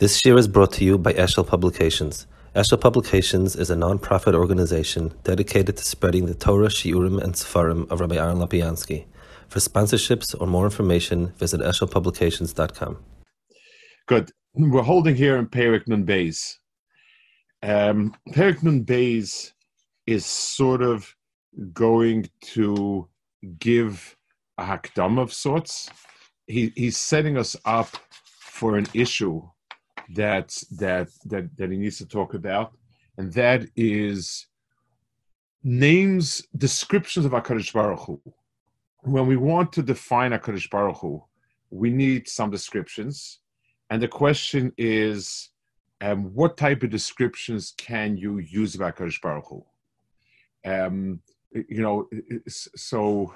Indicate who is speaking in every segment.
Speaker 1: This year is brought to you by Eshel Publications. Eshel Publications is a non-profit organization dedicated to spreading the Torah, Shiurim, and Sefarim of Rabbi Aaron Lopiansky. For sponsorships or more information, visit eshelpublications.com.
Speaker 2: Good. We're holding here in Perik Nun Beis. Um, Perik Nun Beis is sort of going to give a hakdam of sorts. He, he's setting us up for an issue that that that that he needs to talk about, and that is names descriptions of Hakadosh Baruch Hu. When we want to define Hakadosh Baruch Hu, we need some descriptions, and the question is, um, what type of descriptions can you use about Hakadosh Baruch Hu? Um, you know, so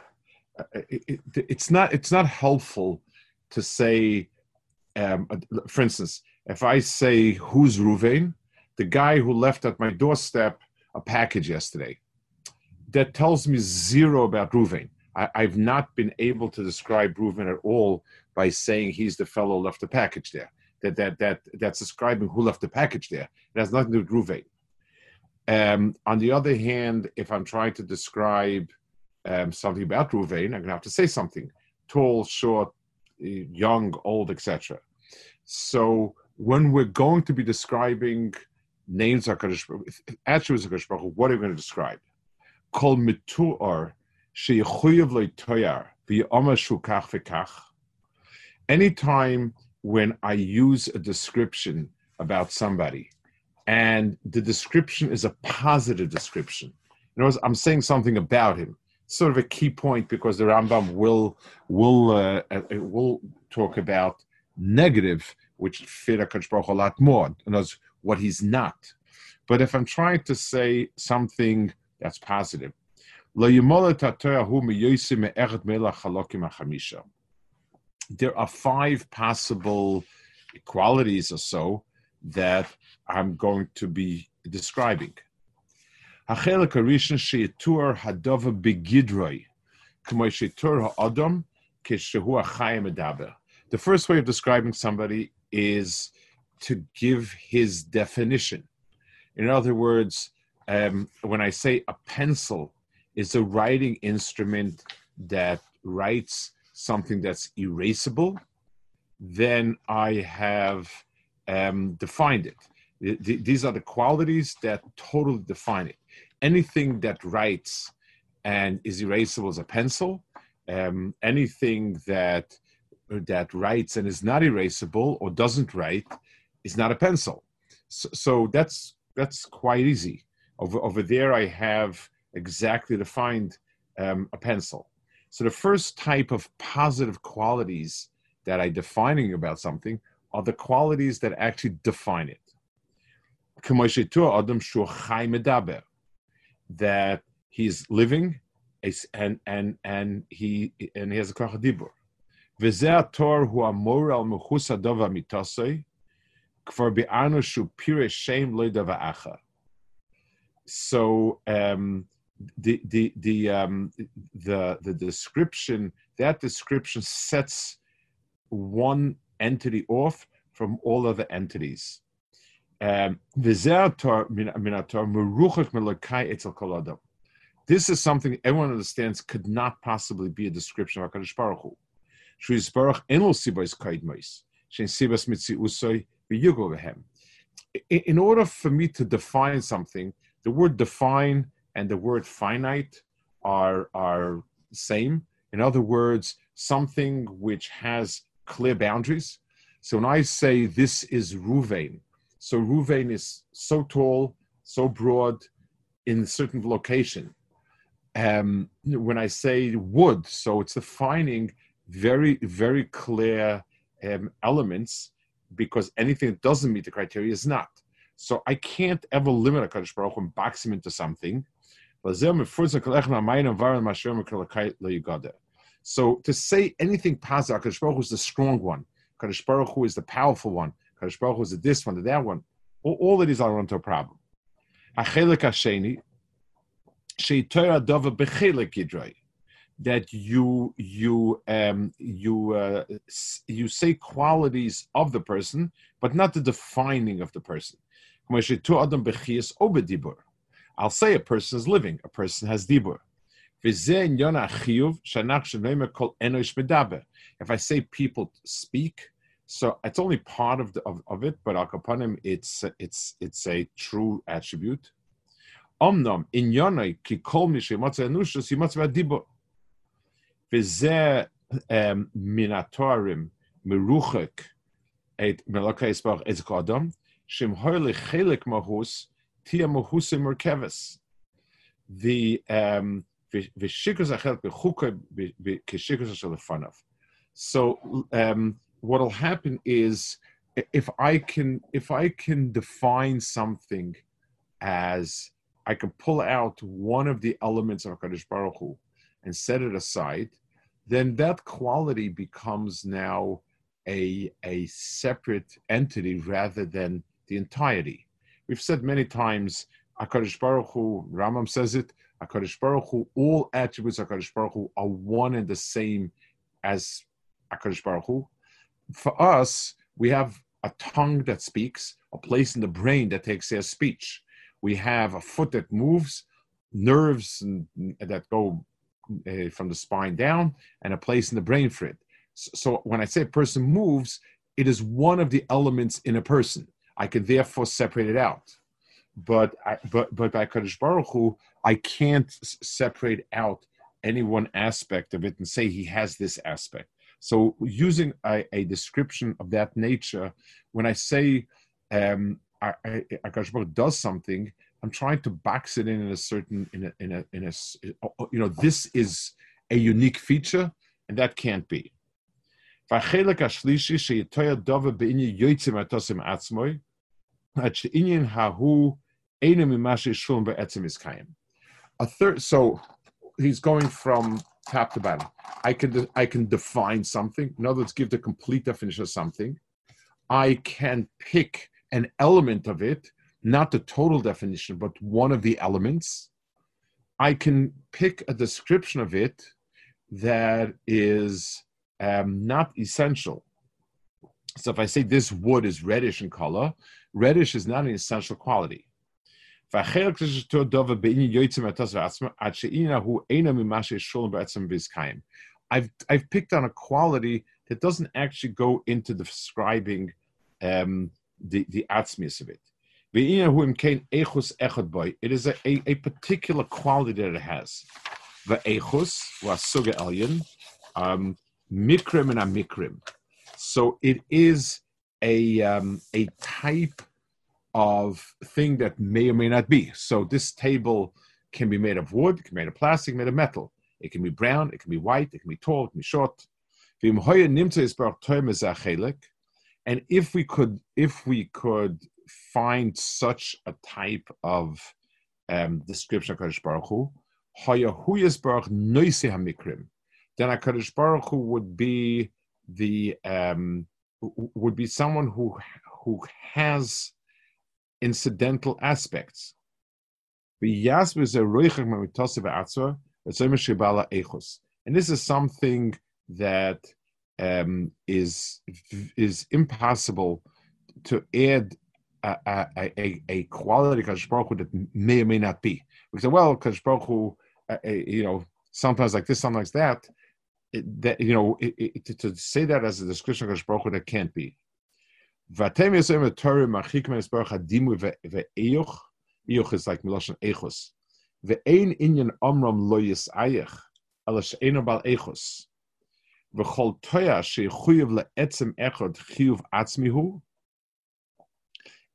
Speaker 2: uh, it, it, it's not it's not helpful to say, um, for instance, if I say, Who's Ruvain? The guy who left at my doorstep a package yesterday. That tells me zero about Ruvain. I, have not been able to describe Ruvain at all by saying he's the fellow left the package there. That, that, that, that's describing who left the package there. It has nothing to do with Ruvain. Um, on the other hand, if I'm trying to describe um, something about Ruvain, I'm going to have to say something tall, short, young, old, etc. So when we're going to be describing names attributes of Hakadosh what are we going to describe? Kol mituar sheyichuyev toyar v'yama kach v'kach. Anytime when I use a description about somebody, and the description is a positive description. In other words, I'm saying something about him. Sort of a key point because the Rambam will will uh, uh will talk about negative which fit a Baruch a lot more. Other what he's not. But if I'm trying to say something that's positive, there are five possible qualities or so that I'm going to be describing. The first way of describing somebody is to give his definition. In other words, um, when I say a pencil is a writing instrument that writes something that's erasable, then I have um, defined it. these are the qualities that totally define it. Anything that writes and is erasable is a pencil. Um, anything that that writes and is not erasable or doesn't write is not a pencil. So, so that's that's quite easy. Over over there, I have exactly defined um, a pencil. So the first type of positive qualities that I defining about something are the qualities that actually define it. That he's living and and and he and he has a dibur. וזה התואר הוא המור על מחוס הדוב המיתוסי, כבר ביארנו שהוא פירש שם לא דבעך. So um, the the the um, the the description that description sets one entity off from all other entities. Um, this is something everyone understands could not possibly be a description of Hakadosh Baruch Hu. In order for me to define something, the word define and the word finite are are same. In other words, something which has clear boundaries. So when I say this is Ruvain, so Ruvain is so tall, so broad, in a certain location. Um, when I say wood, so it's defining very, very clear um, elements because anything that doesn't meet the criteria is not. So I can't ever limit a Kaddish Baruch and box him into something. So to say anything positive, Kaddish Baruch is the strong one. Kaddish Baruch is the powerful one. Kaddish Baruch is the this one, the that one. All, of these are into a problem. That you you um, you uh, you say qualities of the person, but not the defining of the person. I'll say a person is living, a person has dibur. If I say people speak, so it's only part of the, of, of it, but him, it's it's it's a true attribute. Omnom in yonai ki kol mi shematz anushus yimatz v'adibur. V'zeh minatorim meruchek et melaka yisbach ezek adam shem hoyle chelik mahus tia mahusim merkeves. The um, v'shikus achel b'chuka k'shikus ashel lefanav. So um, what'll happen is if I can if I can define something as I can pull out one of the elements of Hakadosh Baruch Hu and set it aside, then that quality becomes now a a separate entity rather than the entirety. We've said many times, Hakadosh Baruch Hu, Rambam says it, Hakadosh Baruch Hu, all attributes of Hakadosh Baruch Hu are one and the same as Hakadosh Baruch Hu for us, we have a tongue that speaks, a place in the brain that takes their speech. We have a foot that moves, nerves that go uh, from the spine down, and a place in the brain for it. So, when I say a person moves, it is one of the elements in a person. I can therefore separate it out. But I, but but by Kadosh Baruch Hu, I can't separate out any one aspect of it and say he has this aspect. So using a, a description of that nature, when I say um, Akash does something, I'm trying to box it in in a certain in a in a in a you know this is a unique feature, and that can't be. A third, so he's going from top to bottom. I can I can define something. In other words, give the complete definition of something. I can pick an element of it, not the total definition, but one of the elements. I can pick a description of it that is um, not essential. So if I say this wood is reddish in color, reddish is not an essential quality. I've, I've picked on a quality that doesn't actually go into describing um, the, the atzmius of it. It is a, a, a, particular quality that it has. The Echus, wasn't, um, mikrim and amikrim. So it is a, um, a type of thing that may or may not be. So this table can be made of wood, can be made of plastic, made of metal. It can be brown, it can be white, it can be tall, it can be short. And if we could, if we could find such a type of um, description of Kadosh Baruch Hu, then a Kadosh Baruch Hu would be the um, would be someone who who has incidental aspects. And this is something that um, is is impossible to add a, a, a, quality that may or may not be. We say, well, Baruch uh, uh, you know, sometimes like this, sometimes like that. It, that you know, it, it, to, to, say that as a description of Baruch that can't be. Eyuch is like miloshen echos. Ve'ein inyan omram lo yisayach. Ala she'eno bal echos. V'chol toya she'chuyev le'etzem echod chiyuv atzmihu.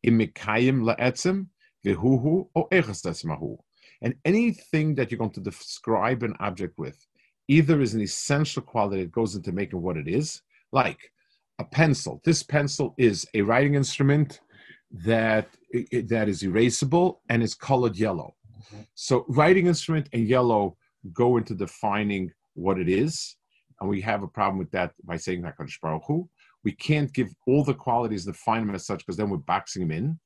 Speaker 2: Im mekayim le'etzem o echos tetzmahu. And anything that you're going to describe an object with, either is an essential quality that goes into making what it is, like a pencil. This pencil is a writing instrument that that is erasable and is colored yellow. Mm-hmm. So writing instrument and yellow go into defining what it is, and we have a problem with that by saying Hakadosh Baruch Hu. We can't give all the qualities define them as such because then we're boxing them in.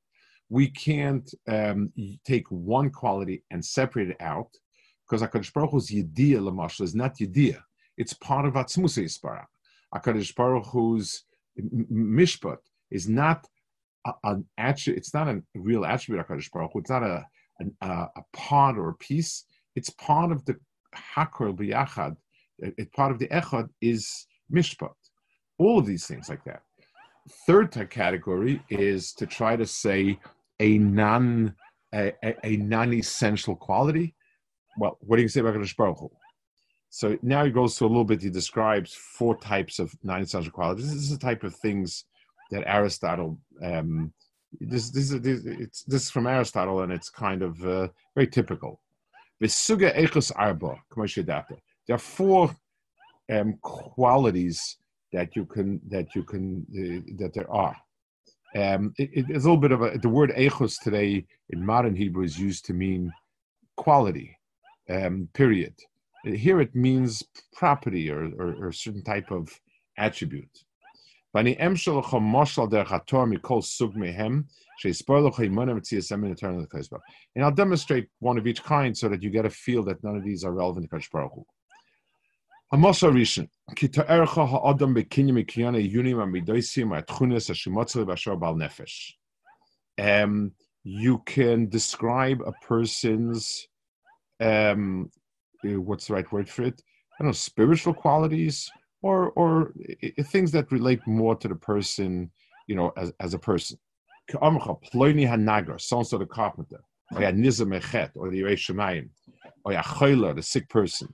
Speaker 2: We can't um, take one quality and separate it out because HaKadosh Baruch Hu's Yediyah, Lamashal, is not Yediyah. It's part of Atzmus Yisparach. HaKadosh Baruch Hu's Mishpat is not an attribute, it's not a real attribute of Baruch Hu. It's not a, a, a part or a piece. It's part of the Hakor B'yachad. It's part of the Echad is Mishpat. All of these things like that. Third category is to try to say a non a, a non-essential quality. Well, what do you say about HaKadosh Baruch Hu? So now he goes to a little bit. He describes four types of non-essential qualities. This is the type of things that Aristotle. Um, this this is this, it's, this is from Aristotle, and it's kind of uh, very typical. There are four um, qualities that you can that you can uh, that there are. Um, it, it's a little bit of a the word echos today in modern Hebrew is used to mean quality. Um, period. Here it means property or, or, or certain type of attribute. And I'll demonstrate one of each kind so that you get a feel that none of these are relevant to Kadosh Baruch Hu. Um, you can describe a person's, um, uh, what's the right word for it? I don't know, spiritual qualities or or things that relate more to the person, you know, as, as a person. Hanagar, sons of carpenter, or the or the sick person.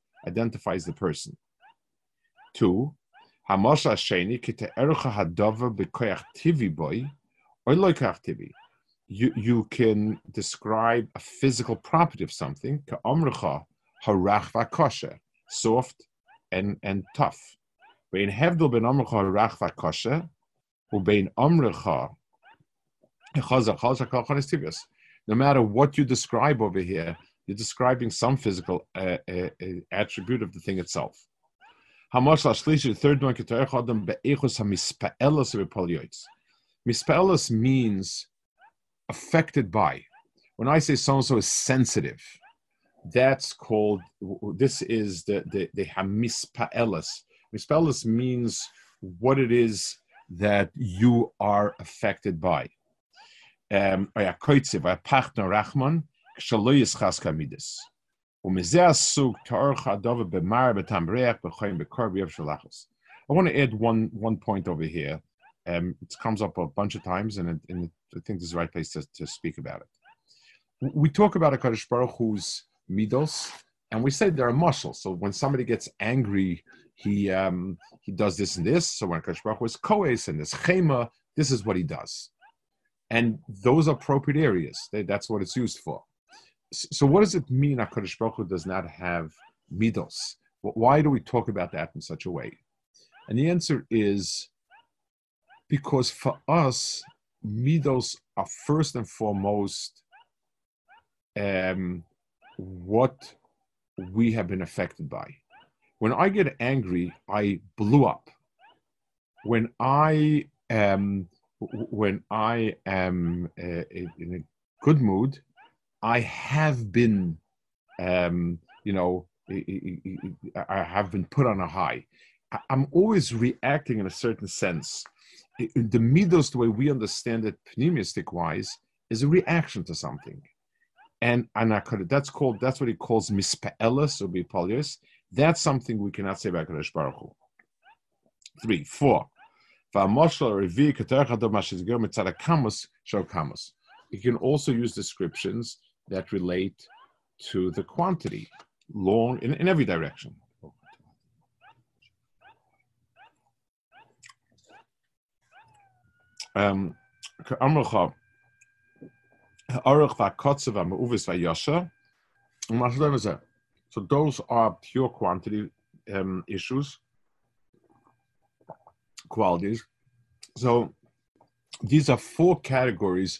Speaker 2: identifies the person. Two, you, you can describe a physical property of something, soft and, and tough. Bein hevdel ben amrecha rachva kosher, ubein amrecha no matter what you describe over here, you're describing some physical uh, uh, uh attribute of the thing itself. The third one, mispaelos means affected by. When I say so and so is sensitive, that's called this is the the, the hamispaelis mispaelis means what it is that you are affected by um I want to add one one point over here. Um, it comes up a bunch of times, and, it, and I think this is the right place to, to speak about it. We talk about a Kaddish Baruch who's midos, and we say there are muscles. So when somebody gets angry, he um, he does this and this. So when Kadosh Baruch was koes and this chema, this is what he does, and those are appropriate areas. They, that's what it's used for. So what does it mean? Hakadosh Baruch Hu does not have midos. Why do we talk about that in such a way? And the answer is because for us, midos are first and foremost um, what we have been affected by. When I get angry, I blew up. When I am when I am uh, in a good mood, I have been, um, you know, I have been put on a high. I'm always reacting in a certain sense. The midos, the way we understand it, pneumistic wise, is a reaction to something and anakara. That's called. That's what he calls mispaelis or bipolius. That's something we cannot say about Kadosh Baruch Hu. Three, four. You can also use descriptions that relate to the quantity, long in, in every direction. Um, So those are pure quantity um, issues, qualities. So these are four categories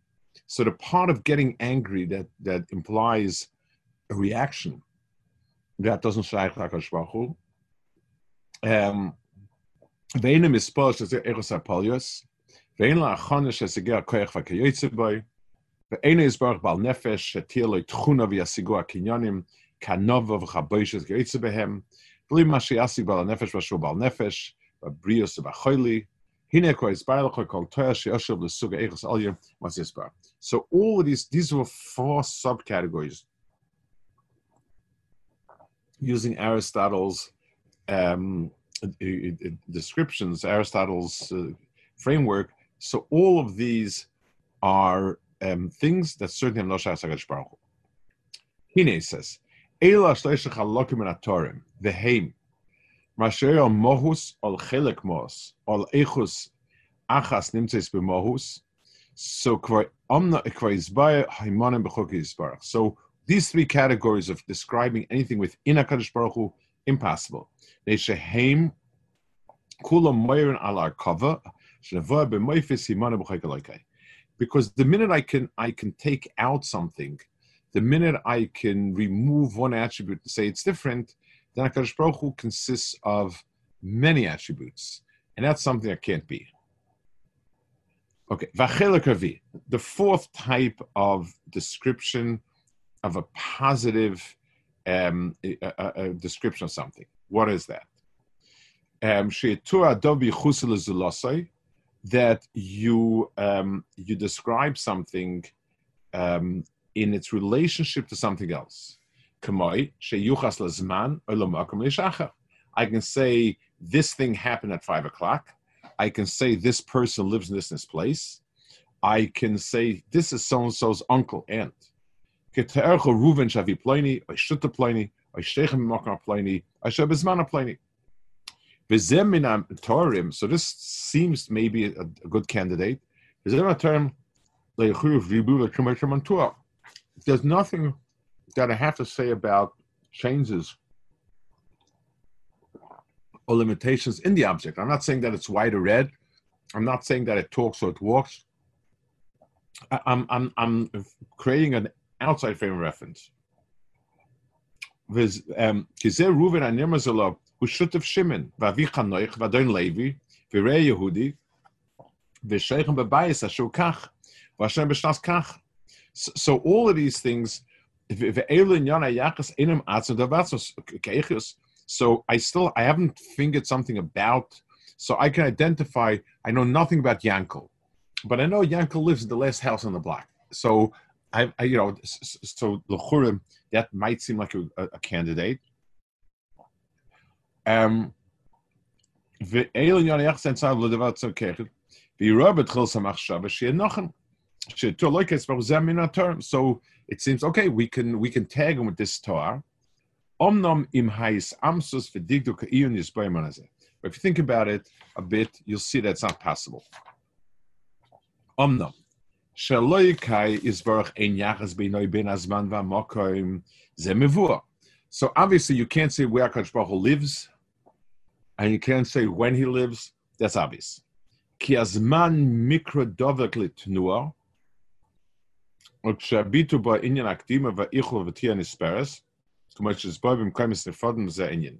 Speaker 2: So the part of getting angry that that implies a reaction that doesn't shaykh Hakadosh Baruch Hu. Um, Ve'enim ispol shezer eros apolios. Ve'en la'achonish sheseger koyach v'kayoytze boy. Ve'en isbarach bal nefesh shetir loy tchuna v'yasigu akinyonim. Kanova v'chaboyishes geyoytze behem. Bli ma sheyasi bal nefesh v'shu bal nefesh. V'brios v'choyli. So all of these, these were four subcategories. Using Aristotle's um, uh, uh, uh, descriptions, Aristotle's uh, framework, so all of these are um, things that certainly have no shas Hakadosh Baruch Hu. Hine says, "Ela shleishach halakim v'heim mohus chelek mos, al echus achas so omna. So these three categories of describing anything within HaKadosh Baruch Hu, impossible. They sheheim kulam moirin al arkava, because the minute I can I can take out something, the minute I can remove one attribute and say it's different, then Hakadosh Baruch Hu consists of many attributes, and that's something that can't be. Okay, the fourth type of description of a positive um, a, a, a description of something. What is that? Um, that you um, you describe something um, in its relationship to something else. I can say this thing happened at five o'clock. I can say this person lives in this, this place. I can say this is so and so's uncle aunt. So this seems maybe a, a good candidate. There's nothing that I have to say about changes or limitations in the object. I'm not saying that it's white or red. I'm not saying that it talks or it walks. I'm, I'm, I'm creating an outside frame of reference. Um, so all of these things so I still I haven't fingered something about. So I can identify. I know nothing about Yankel, but I know Yankel lives in the last house on the block. So I, I you know, so the that might seem like a, a candidate. Um, the Zokechet. The so it seems okay. We can we can tag him with this Torah. But if you think about it a bit, you'll see that's not possible. Omnom. So obviously you can't say where Baruch lives and you can't say when he lives, that's obvious. Ki azman litnua, וכשהביטו בו עניין הקדימה והאיכו ותהיה נספרס, זאת אומרת שזה בא במקום נפרדים זה העניין.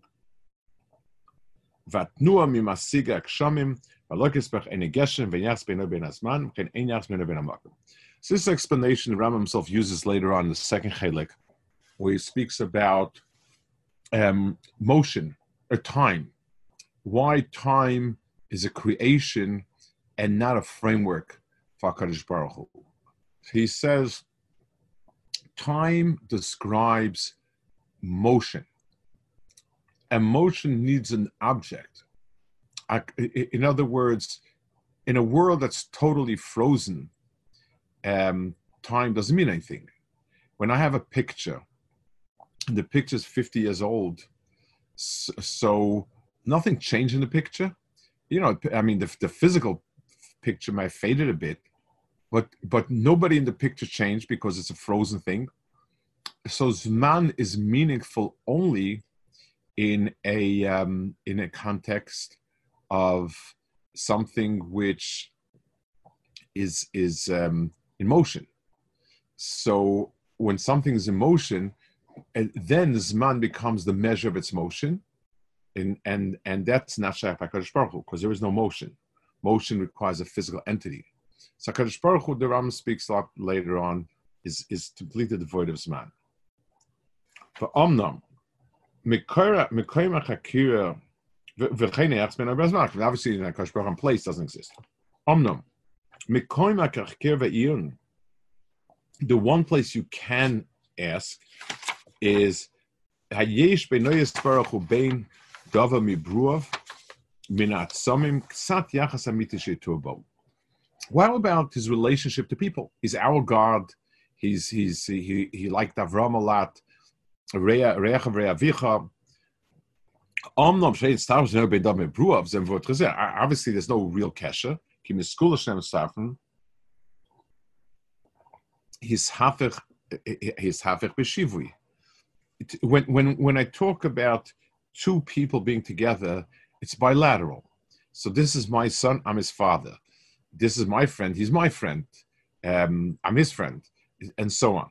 Speaker 2: והתנועה ממשיג הגשמים, ולא כספך אין גשם ויחס בינו בין הזמן, וכן אין יחס בינו בין המקום. So this explanation Ram himself uses later on in the second chelik, where he speaks about um, motion or time, why time is a creation and not a framework for HaKadosh Baruch Hu. He says time describes motion. emotion needs an object. In other words, in a world that's totally frozen, um, time doesn't mean anything. When I have a picture, the picture's 50 years old, so nothing changed in the picture. You know, I mean, the, the physical picture might have faded a bit, but but nobody in the picture changed because it's a frozen thing. So Zman is meaningful only in a um, in a context of something which is is um, in motion. So when something is in motion, then Zman becomes the measure of its motion, and and and that's not Shaykh Baruch because there is no motion. Motion requires a physical entity. So Hakadosh Baruch Hu, the Ram speaks lot later on, is is completely devoid of Zman. But Omnam, Obviously, in a Kashbaran place doesn't exist. The one place you can ask is Hayesh benoyes baruch hu bein dava mibruav minat samim ksat yachas amitish turbo. What about his relationship to people? He's our God. He's he's he he liked Avram a lot. Obviously, there's no real kesher. He's hafich, he's hafich b'shivui. When when when I talk about two people being together, it's bilateral. So this is my son, I'm his father. This is my friend, he's my friend. Um, I'm his friend, and so on.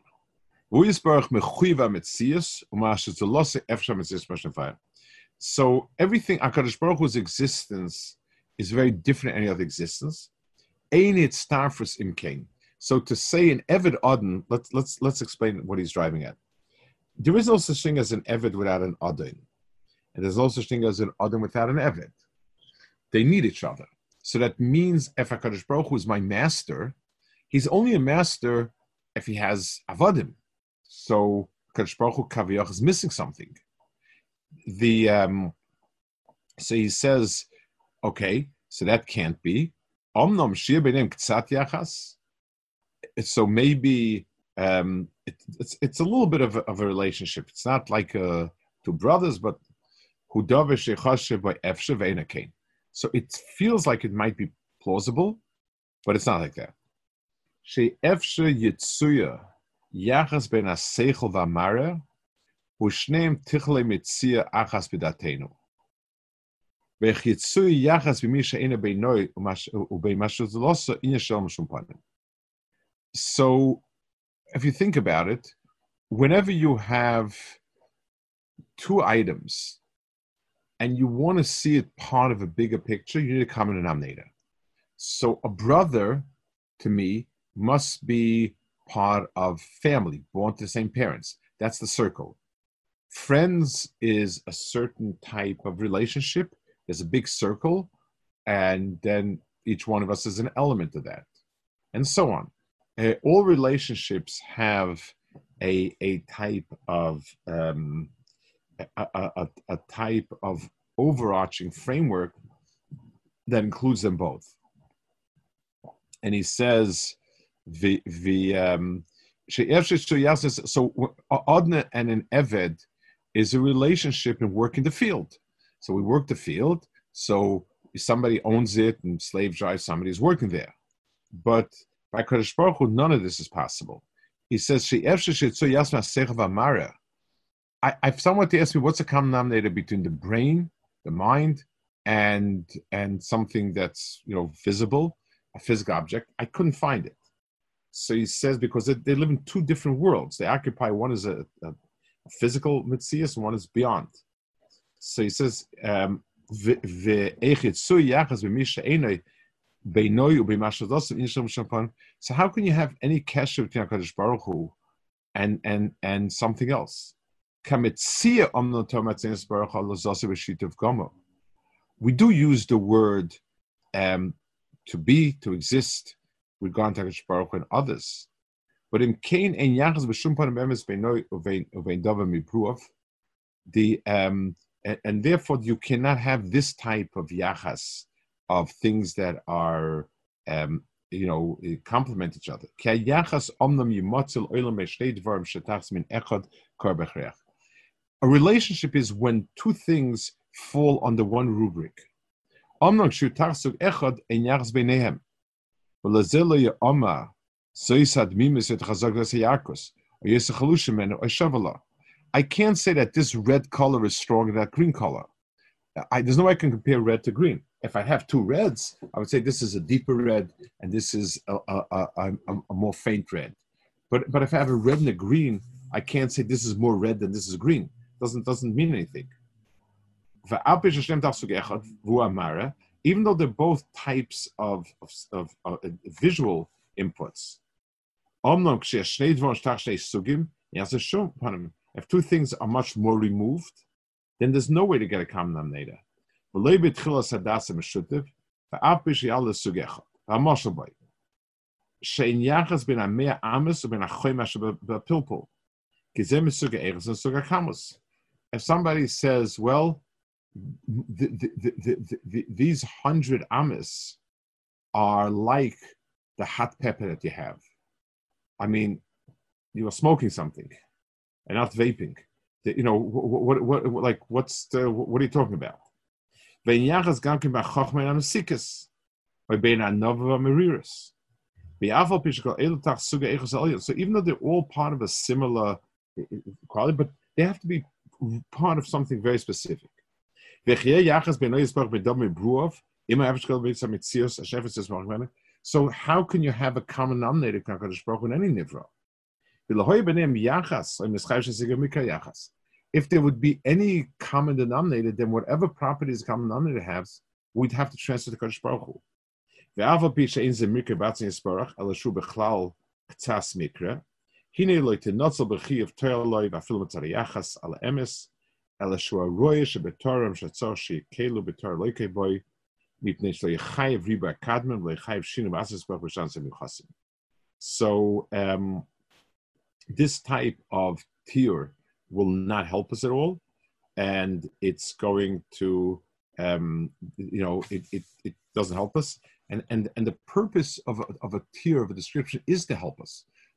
Speaker 2: So everything Hakadosh Baruch Hu's existence is very different than any other existence. So to say an Evid Adon, let's let's let's explain what he's driving at. There is no such thing as an Evid without an Adon, and there's no such thing as an Adon without an Evid. They need each other. So that means if Hakadosh Baruch Hu is my master, he's only a master if he has avodim. So Kadosh Baruch Hu Kaviyach is missing something. The um, so he says, okay, so that can't be. Omnom shir benem ktsat yachas. So maybe um, it, it's it's a little bit of a, of a relationship. It's not like uh, two brothers, but by So it feels like it might be plausible, but it's not like that. She efshe yitzuya יחס בין השכל והמראה, ושניהם תכלי מציע אחס בדעתנו. ואיך יצוי יחס במי שאינו בינוי ובין מה שזה לא עושה, אין ישר משום פנים. So, if you think about it, whenever you have two items and you want to see it part of a bigger picture, you need a common denominator. So, a brother, to me, must be part of family, born to the same parents. That's the circle. Friends is a certain type of relationship. There's a big circle, and then each one of us is an element of that, and so on. Uh, all relationships have a a type of um, a, a, a type of overarching framework that includes them both. And he says the the um, so Adna and an Eved is a relationship in work in the field. So we work the field. So if somebody owns it and slave drives somebody's working there. But by Kodesh Baruch Hu, none of this is possible. He says, I, if someone to ask me what's the common denominator between the brain, the mind, and and something that's you know visible, a physical object, I couldn't find it. So he says because they, they live in two different worlds. They occupy one is a, a physical and one is beyond. So he says, um, so how can you have any kesher between Hakadosh Baruch Hu and and and something else? We do use the word um, to be, to exist, with God Baruch and others. But in Cain and Yachas b'shum panim emes beinoi uvein dava mipruov, the um, and, and, therefore you cannot have this type of yachas of things that are um, you know complement each other. A relationship is when two things fall under one rubric. I can't say that this red color is stronger than that green color. I, there's no way I can compare red to green. If I have two reds, I would say this is a deeper red and this is a, a, a, a more faint red. But but if I have a red and a green, I can't say this is more red than this is green Doesn't doesn't mean anything. Even though they're both types of, of, of, of visual inputs, if two things are much more removed, then there's no way to get a common denominator. שאין יחס בין המאה אמס ובין החומש בפלפול. כי זה מסוג הארץ ומסוג הקמוס. If somebody says, well, the, the, the, these hundred amis are like the hot pepper that you have. I mean, you are smoking something and not vaping. You know, what, what, what like, what's the, what are you talking about? So even though they're all part of a similar eh, eh, quality, but they have to be part of something very specific. So how can you have a common denominator in any nivra? If there would be any common denominator, then whatever properties the common denominator has, we'd have to transfer to Kadosh Baruch Hu. Hine loy tinotzel b'chi of terloi v'afilu mitzariyachas ala emes, ela shua roya shebetorim shatzor shekelu betor loy keboi, mipnei shlo yechayev riba kadmim, lo yechayev shinu b'asas b'ach b'shan semichasim. So um, this type of tier will not help us at all, and it's going to, um, you know, it, it, it doesn't help us. And, and, and the purpose of a, of a tier of a description is to help us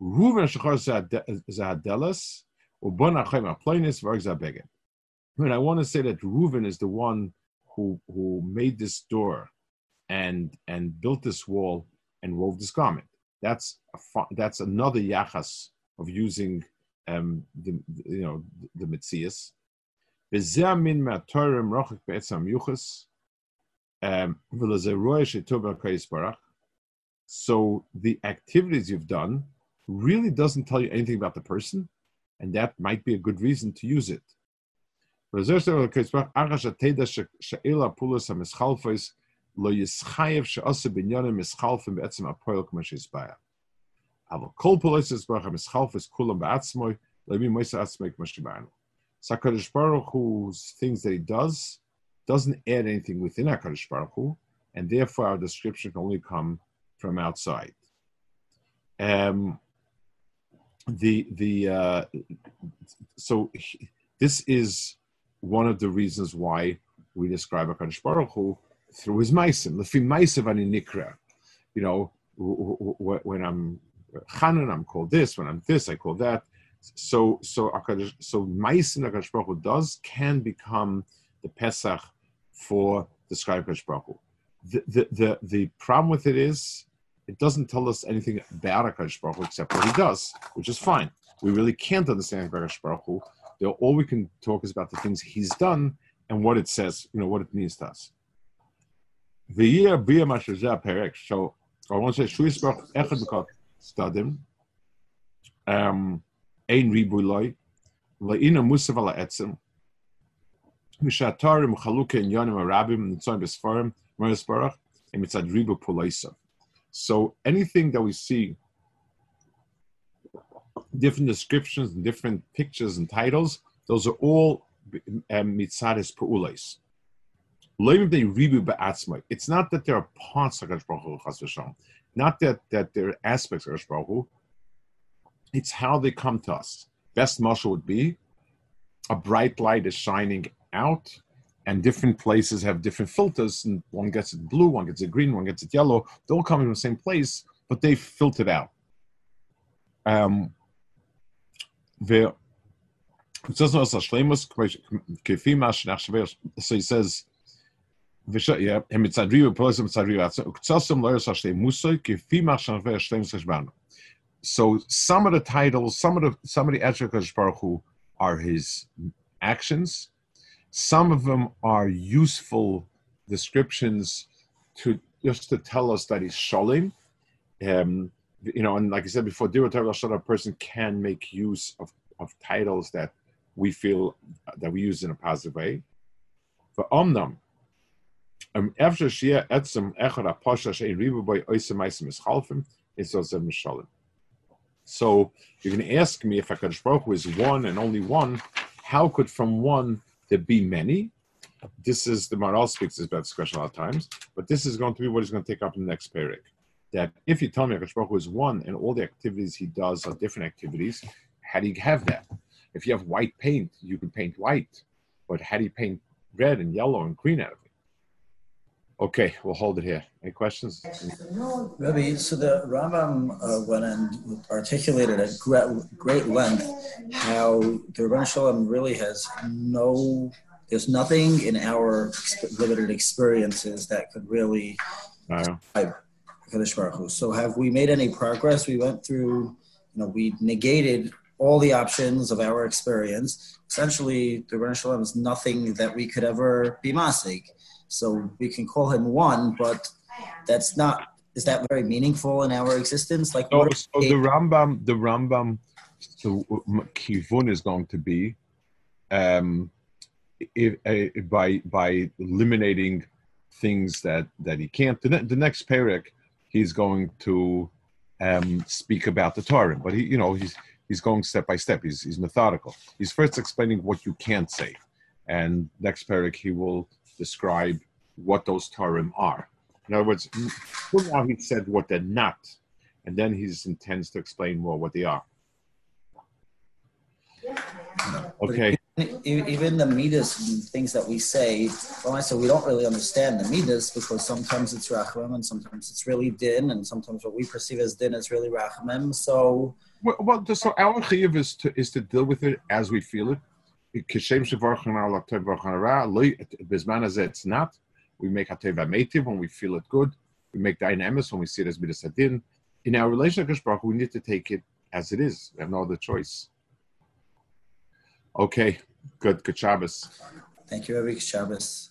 Speaker 2: Ruven shachar zahadelas, ubon achem aploinis v'arg zabeged. And I want to say that Reuven is the one who who made this door and and built this wall and wove this garment. That's a, that's another yachas of using um, the, you know the mitzias. yuchas. So the activities you've done really doesn't tell you anything about the person, and that might be a good reason to use it. So HaKadosh Baruch Hu's things that he does doesn't add anything within HaKadosh Baruch Hu, and therefore our description can only come from outside. Um, the the uh, so this is one of the reasons why we describe HaKadosh Baruch Hu through his meisim. Lefi meisav ani nikra. You know, when I'm Chanan, I'm called this. When I'm this, I call that. So, so Akadosh, so Ma'asim Akadosh Baruch Hu does can become the Pesach for the scribe Akadosh Baruch Hu. The, the, the, the problem with it is it doesn't tell us anything about Akadosh Baruch Hu except what he does, which is fine. We really can't understand Akadosh Baruch Hu. All we can talk is about the things he's done and what it says, you know, what it means to us. The year Bia Mashazah Perek. So I want to say Shuis Baruch Echad stadim. Um, ein ribuloy, la'ina musav ala etzim. Mishatarim Chaluka and Yonim Arabim Nitzoim Besfarim Maris Baruch and Mitzad Ribu Pulaisa. So anything that we see, different descriptions different pictures and titles, those are all um, Mitzadis Pu'ulais. It's not that there are parts of Baruch not that, that there are aspects of Baruch it's how they come to us. Best marshal would be a bright light is shining out, and different places have different filters, and one gets it blue, one gets it green, one gets it yellow. They all come from the same place, but they filtered out. Um, so he says, so some of the titles, some of the some of the attributes are his actions. Some of them are useful descriptions to just to tell us that he's sholim. Um, you know, and like I said before, a person can make use of, of titles that we feel that we use in a positive way. For omnam, um, after shia etzem echad aposha shein ribu by oisem ischalfim, it's also mishalim. So going to ask me if HaKadosh Baruch Hu is one and only one, how could from one there be many? This is, the Maharal speaks about this question a lot of times, but this is going to be what he's going to take up in the next parak. That if you tell me HaKadosh Baruch Hu is one and all the activities he does are different activities, how do you have that? If you have white paint, you can paint white, but how do you paint red and yellow and green out of it? Okay, we'll hold it here. Any questions?
Speaker 3: Rabbi, so the Rambam uh, went and articulated at great, length how the Rebbe Shalom really has no, there's nothing in our limited experiences that could really describe Baruch Hu. So have we made any progress? We went through, you know, we negated all the options of our experience. Essentially, the Rebbe Shalom is nothing that we could ever be masig. So we can call him one, but that's not. Is that very meaningful in our existence? Like,
Speaker 2: oh, so the Rambam, the Rambam, so kivun is going to be, um, if, uh, by by eliminating things that that he can't. The, the next parak, he's going to um, speak about the Torah, but he, you know, he's he's going step by step. He's he's methodical. He's first explaining what you can't say, and next parak he will describe what those Toarim are. In other words, now he said what they're not, and then he intends to explain more what they are. Okay.
Speaker 3: Even the midas things that we say, well, I said we don't really understand the midas because sometimes it's rachamim and sometimes it's really din, and sometimes what we perceive as din is really rachamim. So,
Speaker 2: well, well so our chiyuv is to is to deal with it as we feel it. It's not. We make Hatov Vehameitiv when we feel it good. We make Dayan HaEmes when we see it as Midas HaDin. In our relationship with Baruch, we need to take it as it is. We have no other choice. Okay, good. Good Shabbos.
Speaker 3: Thank you, Eric Shabbos.